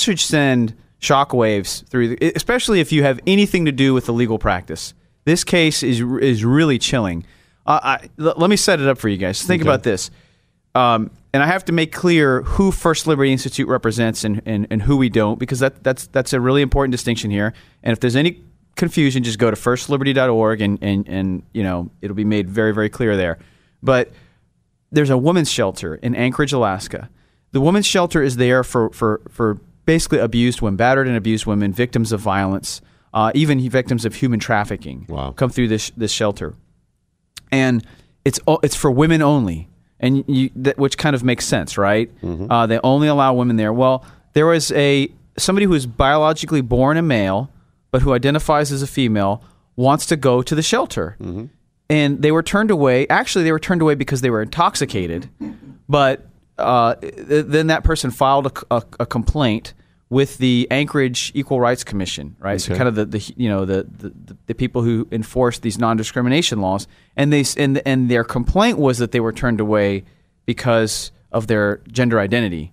should send shockwaves through, the, especially if you have anything to do with the legal practice. This case is is really chilling. Uh, I, l- let me set it up for you guys. Think Okay. about this. Um, and I have to make clear who First Liberty Institute represents and, and, and who we don't, because that, that's that's a really important distinction here. And if there's any confusion, just go to firstliberty.org and, and, and you know it'll be made very very clear there. But there's a women's shelter in Anchorage, Alaska. The women's shelter is there for for for basically abused women, battered and abused women, victims of violence, uh, even victims of human trafficking. Wow. Come through this this shelter, and it's it's for women only, and you that, which kind of makes sense, right? Uh, they only allow women there. Well, there was a somebody who is biologically born a male, but who identifies as a female, wants to go to the shelter, and they were turned away. Actually, they were turned away because they were intoxicated, but uh, th- then that person filed a, a, a complaint with the Anchorage Equal Rights Commission, right? So kind of the, the you know the, the the people who enforce these non discrimination laws, and they and and their complaint was that they were turned away because of their gender identity.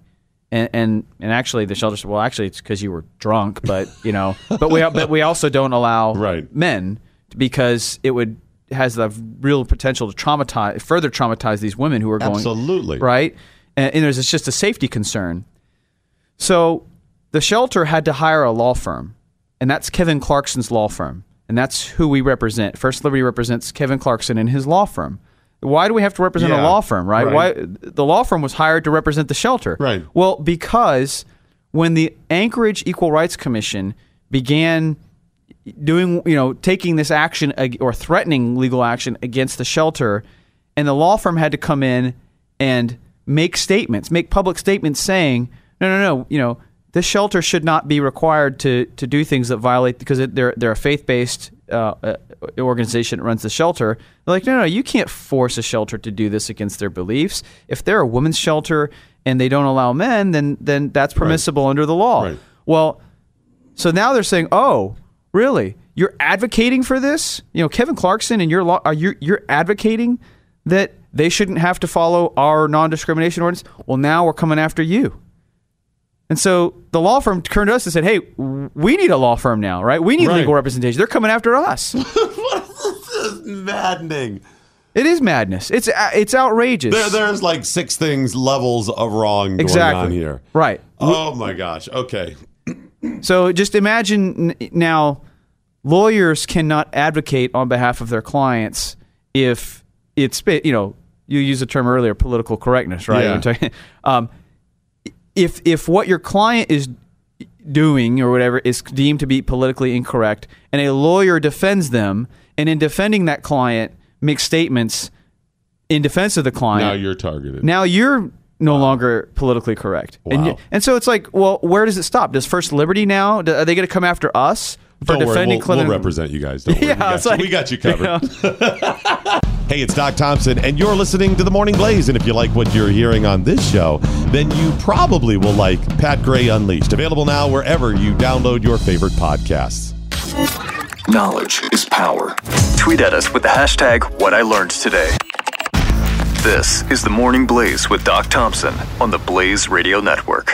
And, and and actually, the shelter said, "Well, actually, it's because you were drunk, but you know, but we but we also don't allow Right. men because it would has the real potential to traumatize further traumatize these women who are going Absolutely. right and, and there's it's just a safety concern so the shelter had to hire a law firm and that's kevin clarkson's law firm and that's who we represent first liberty represents kevin clarkson and his law firm why do we have to represent Yeah. a law firm right? Right. why the law firm was hired to represent the shelter Right. well because when the anchorage equal rights commission began doing you know taking this action or threatening legal action against the shelter and the law firm had to come in and make statements make public statements saying no no no you know this shelter should not be required to to do things that violate because it, they're they're a faith-based uh, uh, organization that runs the shelter they're like no no you can't force a shelter to do this against their beliefs if they're a women's shelter and they don't allow men then then that's permissible under the law Right. well so now they're saying, "Oh, really? You're advocating for this? You know, Kevin Clarkson and your law are you you're advocating that they shouldn't have to follow our non-discrimination ordinance? Well, now we're coming after you." And so the law firm turned to us and said, "Hey, we need a law firm now, right? We need Right. legal representation. They're coming after us." Maddening. it is madness. It's it's outrageous. There, there's like six things, levels of wrong going exactly on here. Right. Oh my gosh. Okay. So just imagine now, lawyers cannot advocate on behalf of their clients if it's you know you used the term earlier political correctness, right? Yeah. Um, if if what your client is doing or whatever is deemed to be politically incorrect, and a lawyer defends them, and in defending that client makes statements in defense of the client, Now you're targeted. now you're no longer politically correct. And, Wow. you- and so it's like, well, where does it stop? Does First Liberty now, do- are they going to come after us for Don't worry, we'll, Clinton? we'll represent you guys. Don't worry. Yeah, we, got you. like- we got you covered. you know? Hey, it's Doc Thompson, and you're listening to The Morning Blaze. And if you like what you're hearing on this show, then you probably will like Pat Gray Unleashed. Available now wherever you download your favorite podcasts. Knowledge is power. Tweet at us with the hashtag What I Learned Today. This is the Morning Blaze with Doc Thompson on the Blaze Radio Network.